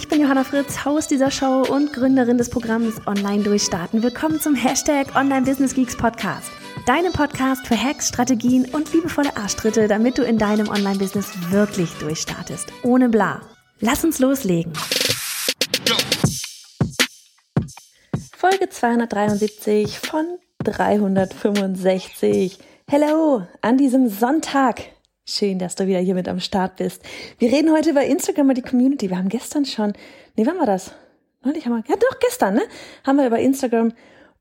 Ich bin Johanna Fritz, Haus dieser Show und Gründerin des Programms Online Durchstarten. Willkommen zum Hashtag Online Business Geeks Podcast. Deinem Podcast für Hacks, Strategien und liebevolle Arschtritte, damit du in deinem Online-Business wirklich durchstartest. Ohne bla. Lass uns loslegen. Folge 273 von 365. Hello an diesem Sonntag. Schön, dass du wieder hier mit am Start bist. Wir reden heute über Instagram und die Community. Wir haben gestern schon, nee, wann war das? Neulich haben wir, ja doch, gestern, ne? Haben wir über Instagram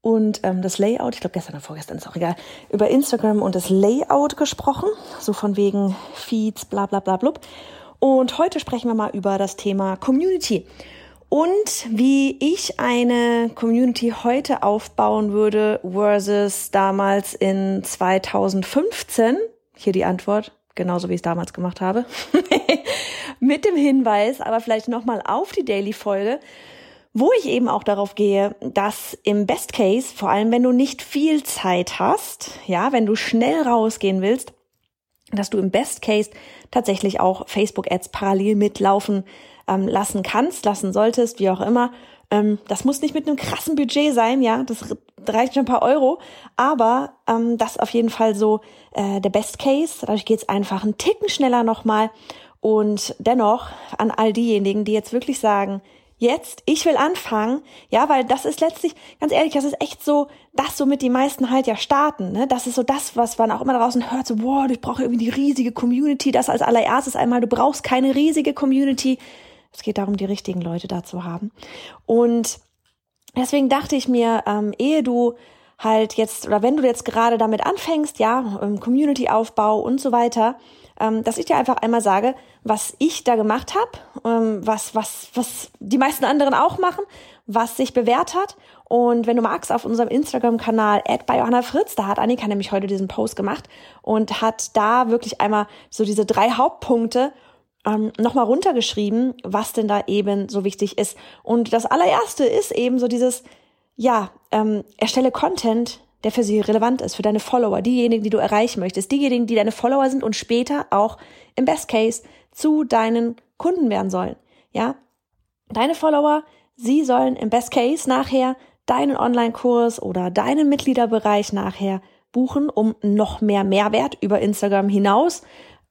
und ähm, das Layout, ich glaube gestern oder vorgestern, ist auch egal, über Instagram und das Layout gesprochen, so von wegen Feeds, bla bla bla blub. Und heute sprechen wir mal über das Thema Community und wie ich eine Community heute aufbauen würde versus damals in 2015. Hier die Antwort, genauso wie ich es damals gemacht habe. Mit dem Hinweis, aber vielleicht nochmal auf die Daily-Folge, wo ich eben auch darauf gehe, dass im Best Case, vor allem wenn du nicht viel Zeit hast, ja, wenn du schnell rausgehen willst, dass du im Best Case tatsächlich auch Facebook-Ads parallel mitlaufen ähm, lassen kannst, lassen solltest, wie auch immer. Ähm, das muss nicht mit einem krassen Budget sein, ja, das reicht schon ein paar Euro, aber ähm, das ist auf jeden Fall so äh, der Best Case. Dadurch geht's einfach einen Ticken schneller nochmal. Und dennoch an all diejenigen, die jetzt wirklich sagen, jetzt, ich will anfangen, ja, weil das ist letztlich, ganz ehrlich, das ist echt so, das so mit die meisten halt ja starten, ne? Das ist so das, was man auch immer draußen hört, so, boah, ich brauche irgendwie die riesige Community, das als allererstes einmal, du brauchst keine riesige Community, es geht darum, die richtigen Leute da zu haben. Und deswegen dachte ich mir, ähm, ehe du halt jetzt, oder wenn du jetzt gerade damit anfängst, ja, Community-Aufbau und so weiter, ähm, dass ich dir einfach einmal sage, was ich da gemacht habe, ähm, was, was, was die meisten anderen auch machen, was sich bewährt hat. Und wenn du magst, auf unserem Instagram-Kanal bei Johanna Fritz, da hat Annika nämlich heute diesen Post gemacht und hat da wirklich einmal so diese drei Hauptpunkte ähm, nochmal runtergeschrieben, was denn da eben so wichtig ist. Und das allererste ist eben so dieses, ja, ähm, erstelle Content, der für sie relevant ist, für deine Follower, diejenigen, die du erreichen möchtest, diejenigen, die deine Follower sind und später auch im Best Case zu deinen Kunden werden sollen. Ja, deine Follower, sie sollen im Best Case nachher deinen Online-Kurs oder deinen Mitgliederbereich nachher buchen, um noch mehr Mehrwert über Instagram hinaus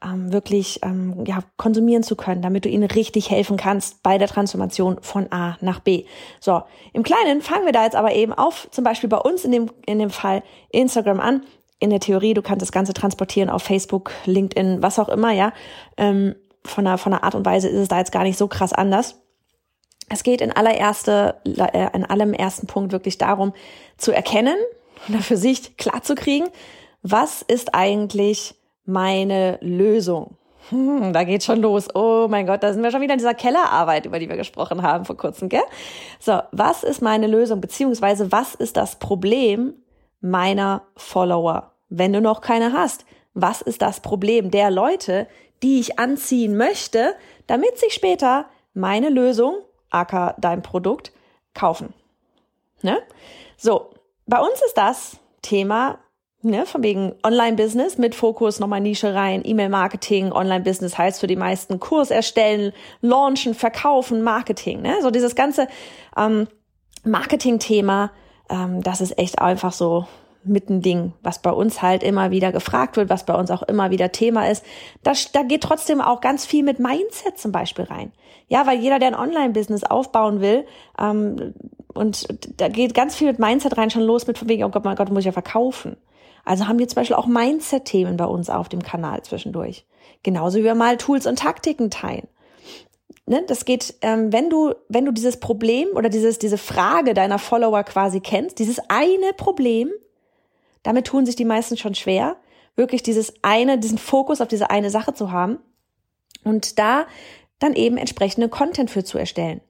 ähm, wirklich ähm, ja, konsumieren zu können, damit du ihnen richtig helfen kannst bei der Transformation von A nach B. So, im Kleinen fangen wir da jetzt aber eben auf, zum Beispiel bei uns in dem, in dem Fall Instagram an. In der Theorie, du kannst das Ganze transportieren auf Facebook, LinkedIn, was auch immer, ja. Ähm, von, der, von der Art und Weise ist es da jetzt gar nicht so krass anders. Es geht in allererste, äh, in allem ersten Punkt wirklich darum, zu erkennen oder für sich klar zu kriegen, was ist eigentlich meine Lösung? Hm, da geht schon los. Oh mein Gott, da sind wir schon wieder in dieser Kellerarbeit, über die wir gesprochen haben vor kurzem, gell? So, was ist meine Lösung, beziehungsweise was ist das Problem meiner Follower, wenn du noch keine hast? Was ist das Problem der Leute, die ich anziehen möchte, damit sie später meine Lösung, aka dein Produkt, kaufen? Ne? So, bei uns ist das Thema Ne, von wegen Online-Business mit Fokus nochmal Nische rein, E-Mail-Marketing, Online-Business heißt für die meisten Kurs erstellen, launchen, verkaufen, Marketing. Ne? So dieses ganze ähm, Marketing-Thema, ähm, das ist echt einfach so mit ein Ding, was bei uns halt immer wieder gefragt wird, was bei uns auch immer wieder Thema ist. Da, da geht trotzdem auch ganz viel mit Mindset zum Beispiel rein. Ja, weil jeder, der ein Online-Business aufbauen will, ähm, und da geht ganz viel mit Mindset rein schon los mit von wegen, oh Gott, mein Gott, muss ich ja verkaufen. Also haben wir zum Beispiel auch Mindset-Themen bei uns auf dem Kanal zwischendurch. Genauso wie wir mal Tools und Taktiken teilen. Ne, das geht, ähm, wenn du, wenn du dieses Problem oder dieses, diese Frage deiner Follower quasi kennst, dieses eine Problem, damit tun sich die meisten schon schwer, wirklich dieses eine, diesen Fokus auf diese eine Sache zu haben und da dann eben entsprechende Content für zu erstellen.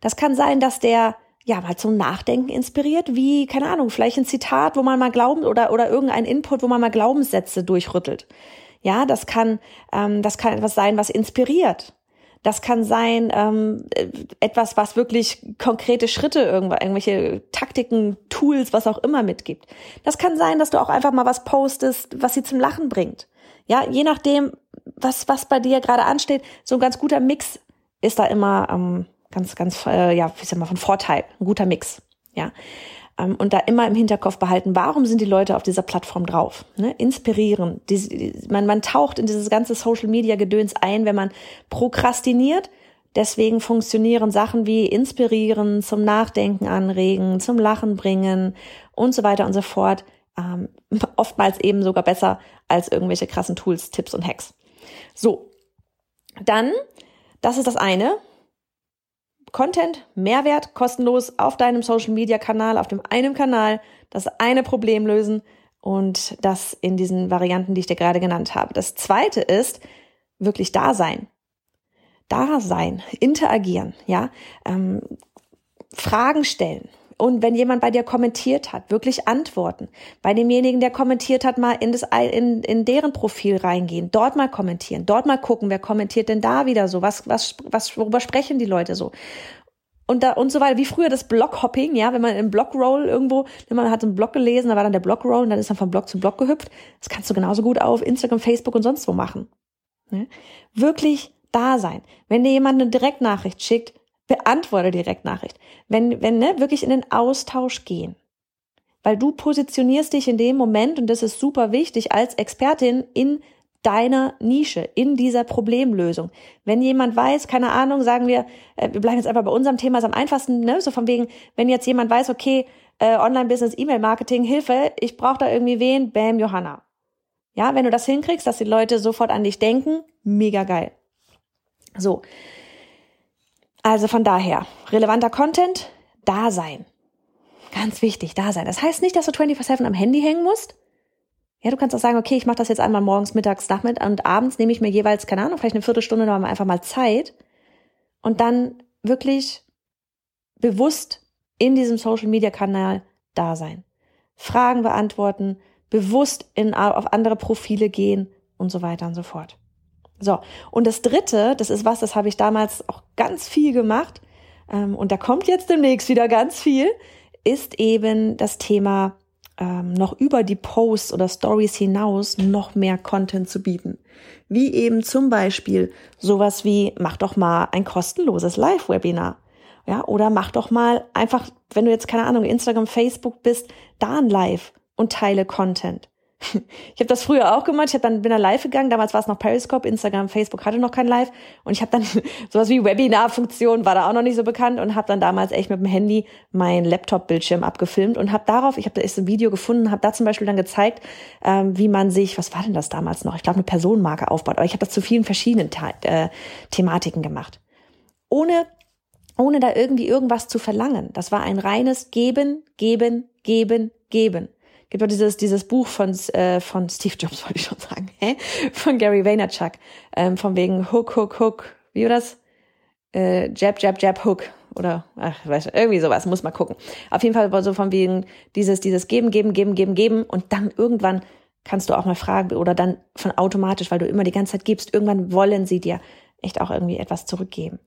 Das kann sein, dass der ja, mal zum Nachdenken inspiriert, wie, keine Ahnung, vielleicht ein Zitat, wo man mal glauben oder, oder irgendein Input, wo man mal Glaubenssätze durchrüttelt. Ja, das kann, ähm, das kann etwas sein, was inspiriert. Das kann sein ähm, etwas, was wirklich konkrete Schritte, irgendwelche Taktiken, Tools, was auch immer mitgibt. Das kann sein, dass du auch einfach mal was postest, was sie zum Lachen bringt. Ja, je nachdem, was was bei dir gerade ansteht, so ein ganz guter Mix ist da immer ähm, ganz ganz äh, ja, wie sag mal von Vorteil, ein guter Mix. Ja, ähm, und da immer im Hinterkopf behalten, warum sind die Leute auf dieser Plattform drauf? Ne? Inspirieren. Die, die, man, man taucht in dieses ganze Social-Media-Gedöns ein, wenn man prokrastiniert. Deswegen funktionieren Sachen wie inspirieren, zum Nachdenken anregen, zum Lachen bringen und so weiter und so fort. Ähm, oftmals eben sogar besser als irgendwelche krassen Tools, Tipps und Hacks. So, dann, das ist das eine, Content, Mehrwert, kostenlos auf deinem Social Media Kanal, auf dem einen Kanal, das eine Problem lösen und das in diesen Varianten, die ich dir gerade genannt habe. Das zweite ist wirklich da sein. Da sein, interagieren, ja, ähm, Fragen stellen, und wenn jemand bei dir kommentiert hat, wirklich antworten. Bei demjenigen, der kommentiert hat, mal in, das, in, in deren Profil reingehen, dort mal kommentieren, dort mal gucken, wer kommentiert denn da wieder so, was, was, was, worüber sprechen die Leute so. Und da, und so weiter, wie früher das Bloghopping, ja, wenn man im Blogroll irgendwo, wenn man hat einen Blog gelesen, da war dann der Blogroll und dann ist man von Blog zu Blog gehüpft. Das kannst du genauso gut auf Instagram, Facebook und sonst wo machen. Ne? Wirklich da sein. Wenn dir jemand eine Direktnachricht schickt, beantworte Direktnachricht. Wenn, wenn, ne, wirklich in den Austausch gehen. Weil du positionierst dich in dem Moment, und das ist super wichtig, als Expertin in deiner Nische, in dieser Problemlösung. Wenn jemand weiß, keine Ahnung, sagen wir, äh, wir bleiben jetzt einfach bei unserem Thema, ist am einfachsten, ne, so von wegen, wenn jetzt jemand weiß, okay, äh, Online-Business, E-Mail-Marketing, Hilfe, ich brauche da irgendwie wen, bam, Johanna. Ja, wenn du das hinkriegst, dass die Leute sofort an dich denken, mega geil. So, also von daher, relevanter Content, da sein. Ganz wichtig, da sein. Das heißt nicht, dass du 24-7 am Handy hängen musst. Ja, du kannst auch sagen, okay, ich mache das jetzt einmal morgens, mittags, nachmittags und abends nehme ich mir jeweils, keine Ahnung, vielleicht eine Viertelstunde noch einfach mal Zeit und dann wirklich bewusst in diesem Social-Media-Kanal da sein. Fragen beantworten, bewusst in, auf andere Profile gehen und so weiter und so fort. So, und das Dritte, das ist was, das habe ich damals auch ganz viel gemacht ähm, und da kommt jetzt demnächst wieder ganz viel, ist eben das Thema ähm, noch über die Posts oder Stories hinaus noch mehr Content zu bieten. Wie eben zum Beispiel sowas wie, mach doch mal ein kostenloses Live-Webinar. Ja, oder mach doch mal einfach, wenn du jetzt keine Ahnung, Instagram, Facebook bist, da ein Live und teile Content. Ich habe das früher auch gemacht. Ich hab dann bin dann live gegangen. Damals war es noch Periscope, Instagram, Facebook hatte noch kein Live. Und ich habe dann sowas wie Webinar-Funktion war da auch noch nicht so bekannt und habe dann damals echt mit dem Handy meinen Laptop-Bildschirm abgefilmt und habe darauf, ich habe da ist ein Video gefunden, habe da zum Beispiel dann gezeigt, ähm, wie man sich, was war denn das damals noch? Ich glaube eine Personenmarke aufbaut. Aber ich habe das zu vielen verschiedenen äh, Thematiken gemacht, ohne ohne da irgendwie irgendwas zu verlangen. Das war ein reines Geben, Geben, Geben, Geben gibt auch dieses, dieses Buch von, äh, von Steve Jobs, wollte ich schon sagen, hä? von Gary Vaynerchuk, ähm, von wegen Hook, Hook, Hook, wie war das? Äh, Jab, Jab, Jab, Hook oder ach, weiß ich, irgendwie sowas, muss mal gucken. Auf jeden Fall so von wegen dieses, dieses Geben, Geben, Geben, Geben, Geben und dann irgendwann kannst du auch mal fragen oder dann von automatisch, weil du immer die ganze Zeit gibst, irgendwann wollen sie dir echt auch irgendwie etwas zurückgeben.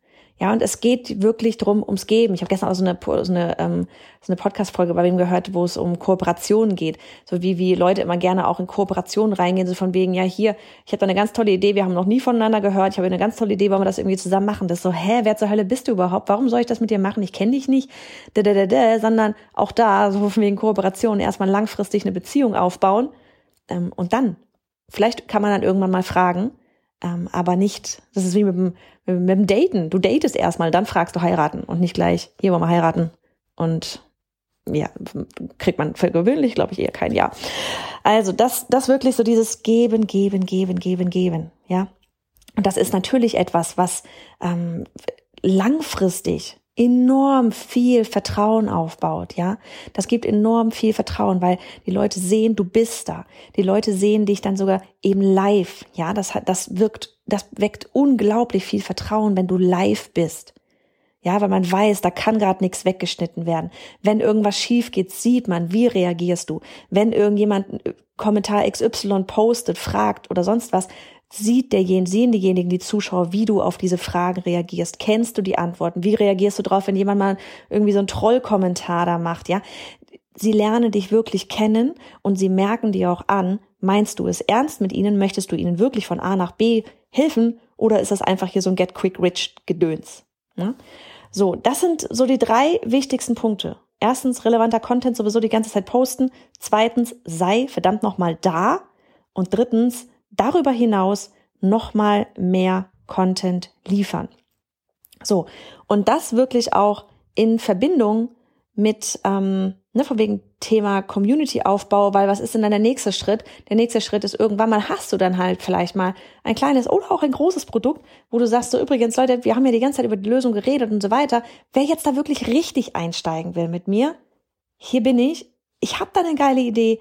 Ja, und es geht wirklich drum ums Geben. Ich habe gestern auch so eine, so eine, ähm, so eine Podcast-Folge bei wem gehört, wo es um Kooperationen geht. So wie, wie Leute immer gerne auch in Kooperationen reingehen, so von wegen, ja, hier, ich habe da eine ganz tolle Idee, wir haben noch nie voneinander gehört, ich habe eine ganz tolle Idee, wollen wir das irgendwie zusammen machen? Das ist so, hä, wer zur Hölle bist du überhaupt? Warum soll ich das mit dir machen? Ich kenne dich nicht, da, da, da, da, sondern auch da, so von wegen Kooperation, erstmal langfristig eine Beziehung aufbauen ähm, und dann, vielleicht kann man dann irgendwann mal fragen, ähm, aber nicht, das ist wie mit dem, mit dem Daten. Du datest erstmal, dann fragst du heiraten und nicht gleich, hier wollen wir heiraten. Und ja, kriegt man für gewöhnlich, glaube ich, eher kein Ja. Also das, das wirklich so dieses Geben, Geben, Geben, Geben, Geben, ja. Und das ist natürlich etwas, was ähm, langfristig enorm viel Vertrauen aufbaut, ja. Das gibt enorm viel Vertrauen, weil die Leute sehen, du bist da. Die Leute sehen dich dann sogar eben live, ja. Das hat, das wirkt, das weckt unglaublich viel Vertrauen, wenn du live bist. Ja, weil man weiß, da kann gerade nichts weggeschnitten werden. Wenn irgendwas schief geht, sieht man, wie reagierst du. Wenn irgendjemand äh, Kommentar XY postet, fragt oder sonst was, sieht derjenige, sehen diejenigen, die Zuschauer, wie du auf diese Fragen reagierst. Kennst du die Antworten? Wie reagierst du drauf, wenn jemand mal irgendwie so einen Trollkommentar da macht? Ja, sie lernen dich wirklich kennen und sie merken dir auch an, meinst du es ernst mit ihnen? Möchtest du ihnen wirklich von A nach B helfen? Oder ist das einfach hier so ein Get Quick Rich Gedöns? Ja? So, das sind so die drei wichtigsten Punkte. Erstens, relevanter Content sowieso die ganze Zeit posten. Zweitens, sei verdammt nochmal da. Und drittens, darüber hinaus nochmal mehr Content liefern. So, und das wirklich auch in Verbindung mit, ähm, ne, von wegen Thema Community-Aufbau, weil was ist denn dann der nächste Schritt? Der nächste Schritt ist irgendwann mal hast du dann halt vielleicht mal ein kleines oder auch ein großes Produkt, wo du sagst, so übrigens Leute, wir haben ja die ganze Zeit über die Lösung geredet und so weiter. Wer jetzt da wirklich richtig einsteigen will mit mir, hier bin ich, ich habe da eine geile Idee,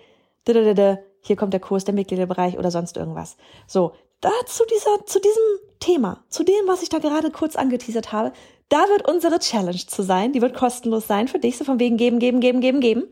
hier kommt der Kurs, der Mitgliederbereich oder sonst irgendwas. So, da zu dieser, zu diesem Thema, zu dem, was ich da gerade kurz angeteasert habe, da wird unsere Challenge zu sein. Die wird kostenlos sein für dich, so von wegen geben, geben, geben, geben, geben.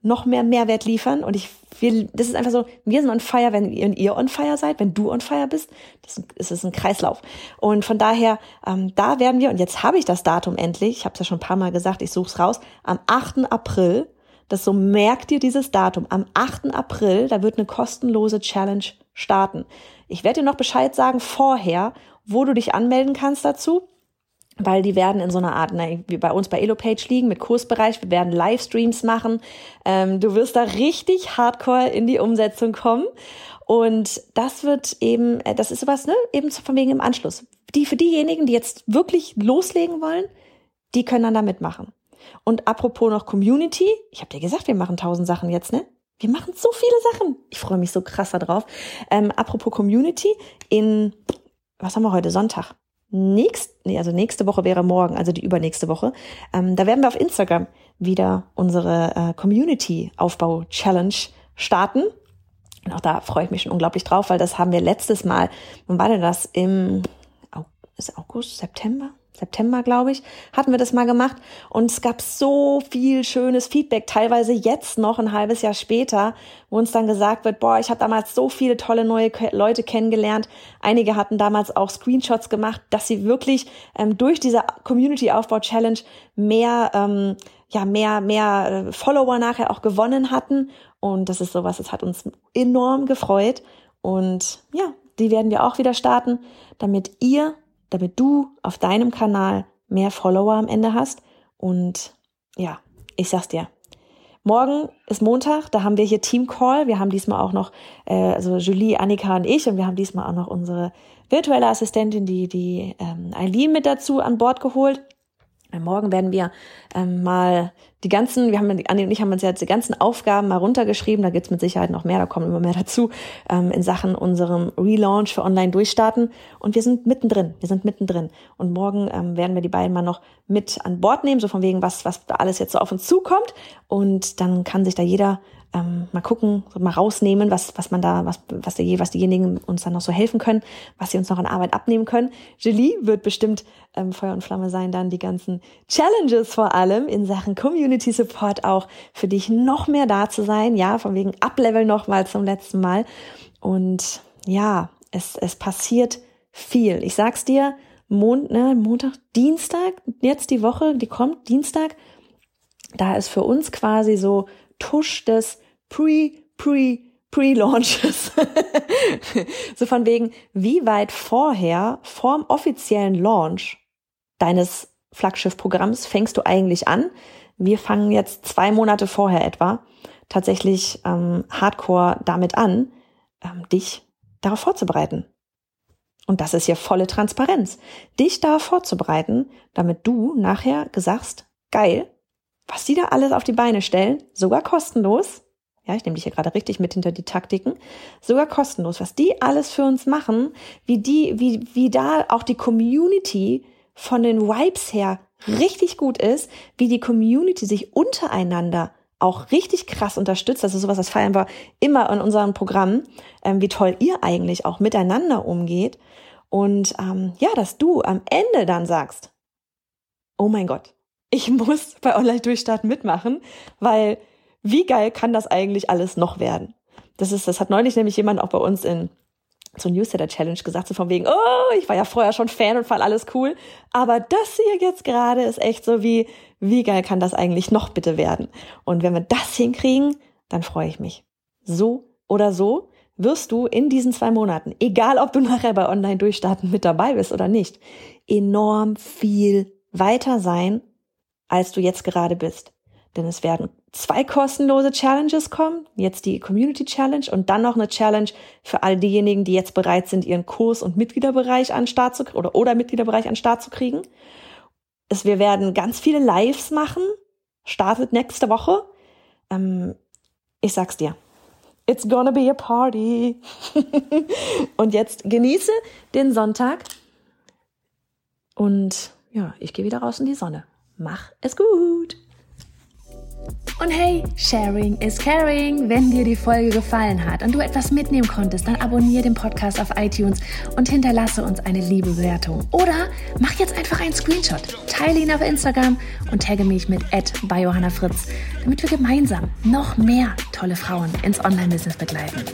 Noch mehr Mehrwert liefern. Und ich will, das ist einfach so, wir sind on fire, wenn ihr on fire seid, wenn du on fire bist. Das ist, ein Kreislauf. Und von daher, ähm, da werden wir, und jetzt habe ich das Datum endlich, ich habe es ja schon ein paar Mal gesagt, ich suche es raus, am 8. April das so merkt dir dieses Datum. Am 8. April, da wird eine kostenlose Challenge starten. Ich werde dir noch Bescheid sagen vorher, wo du dich anmelden kannst dazu weil die werden in so einer Art, ne, wie bei uns bei Elopage liegen mit Kursbereich. Wir werden Livestreams machen. Ähm, du wirst da richtig hardcore in die Umsetzung kommen. Und das wird eben, äh, das ist sowas, ne, eben von wegen im Anschluss. Die, für diejenigen, die jetzt wirklich loslegen wollen, die können dann da mitmachen. Und apropos noch Community, ich habe dir gesagt, wir machen tausend Sachen jetzt, ne? Wir machen so viele Sachen. Ich freue mich so krass darauf. Ähm, apropos Community, in, was haben wir heute, Sonntag? Nächst, nee, also nächste Woche wäre morgen, also die übernächste Woche. Ähm, da werden wir auf Instagram wieder unsere äh, Community-Aufbau-Challenge starten. Und auch da freue ich mich schon unglaublich drauf, weil das haben wir letztes Mal, wann war denn das? Im August, September? September, glaube ich, hatten wir das mal gemacht. Und es gab so viel schönes Feedback, teilweise jetzt noch ein halbes Jahr später, wo uns dann gesagt wird, boah, ich habe damals so viele tolle neue Leute kennengelernt. Einige hatten damals auch Screenshots gemacht, dass sie wirklich ähm, durch diese Community-Aufbau-Challenge mehr, ähm, ja, mehr, mehr äh, Follower nachher auch gewonnen hatten. Und das ist sowas, das hat uns enorm gefreut. Und ja, die werden wir auch wieder starten, damit ihr damit du auf deinem Kanal mehr Follower am Ende hast. Und ja, ich sag's dir. Morgen ist Montag, da haben wir hier Team Call. Wir haben diesmal auch noch, äh, also Julie, Annika und ich, und wir haben diesmal auch noch unsere virtuelle Assistentin, die, die ähm, Eileen mit dazu an Bord geholt. Morgen werden wir ähm, mal die ganzen, wir haben, Anni und ich haben uns jetzt die ganzen Aufgaben mal runtergeschrieben, da gibt's mit Sicherheit noch mehr, da kommen immer mehr dazu, ähm, in Sachen unserem Relaunch für Online durchstarten. Und wir sind mittendrin, wir sind mittendrin. Und morgen ähm, werden wir die beiden mal noch mit an Bord nehmen, so von wegen, was, was da alles jetzt so auf uns zukommt. Und dann kann sich da jeder ähm, mal gucken, mal rausnehmen, was, was man da, was, was, der, was diejenigen uns dann noch so helfen können, was sie uns noch an Arbeit abnehmen können. Julie wird bestimmt ähm, Feuer und Flamme sein, dann die ganzen Challenges vor allem in Sachen Community Support auch für dich noch mehr da zu sein. Ja, von wegen Uplevel noch mal zum letzten Mal. Und ja, es, es passiert viel. Ich sag's dir, Mond, ne, Montag, Dienstag, jetzt die Woche, die kommt, Dienstag, da ist für uns quasi so Tusch des Pre, Pre, Pre-Launches. so von wegen, wie weit vorher, vorm offiziellen Launch deines Flaggschiff-Programms fängst du eigentlich an? Wir fangen jetzt zwei Monate vorher etwa tatsächlich ähm, hardcore damit an, ähm, dich darauf vorzubereiten. Und das ist hier volle Transparenz. Dich darauf vorzubereiten, damit du nachher gesagt, geil, was die da alles auf die Beine stellen, sogar kostenlos. Ja, ich nehme dich hier gerade richtig mit hinter die Taktiken. Sogar kostenlos, was die alles für uns machen, wie die, wie, wie da auch die Community von den Vibes her richtig gut ist, wie die Community sich untereinander auch richtig krass unterstützt. Das ist sowas, das feiern wir immer in unserem Programm, ähm, wie toll ihr eigentlich auch miteinander umgeht. Und ähm, ja, dass du am Ende dann sagst, oh mein Gott, ich muss bei Online-Durchstarten mitmachen, weil wie geil kann das eigentlich alles noch werden? Das ist, das hat neulich nämlich jemand auch bei uns in so Newsletter Challenge gesagt, so von wegen, oh, ich war ja vorher schon Fan und fand alles cool, aber das hier jetzt gerade ist echt so wie, wie geil kann das eigentlich noch bitte werden? Und wenn wir das hinkriegen, dann freue ich mich. So oder so wirst du in diesen zwei Monaten, egal ob du nachher bei Online Durchstarten mit dabei bist oder nicht, enorm viel weiter sein, als du jetzt gerade bist. Denn es werden zwei kostenlose Challenges kommen. Jetzt die Community Challenge und dann noch eine Challenge für all diejenigen, die jetzt bereit sind, ihren Kurs und Mitgliederbereich an Start zu oder oder Mitgliederbereich an Start zu kriegen. Es, wir werden ganz viele Lives machen. Startet nächste Woche. Ähm, ich sag's dir. It's gonna be a party. und jetzt genieße den Sonntag. Und ja, ich gehe wieder raus in die Sonne. Mach es gut. Und hey, Sharing is Caring. Wenn dir die Folge gefallen hat und du etwas mitnehmen konntest, dann abonniere den Podcast auf iTunes und hinterlasse uns eine liebe Bewertung. Oder mach jetzt einfach einen Screenshot, teile ihn auf Instagram und tagge mich mit bei Johanna Fritz, damit wir gemeinsam noch mehr tolle Frauen ins Online-Business begleiten.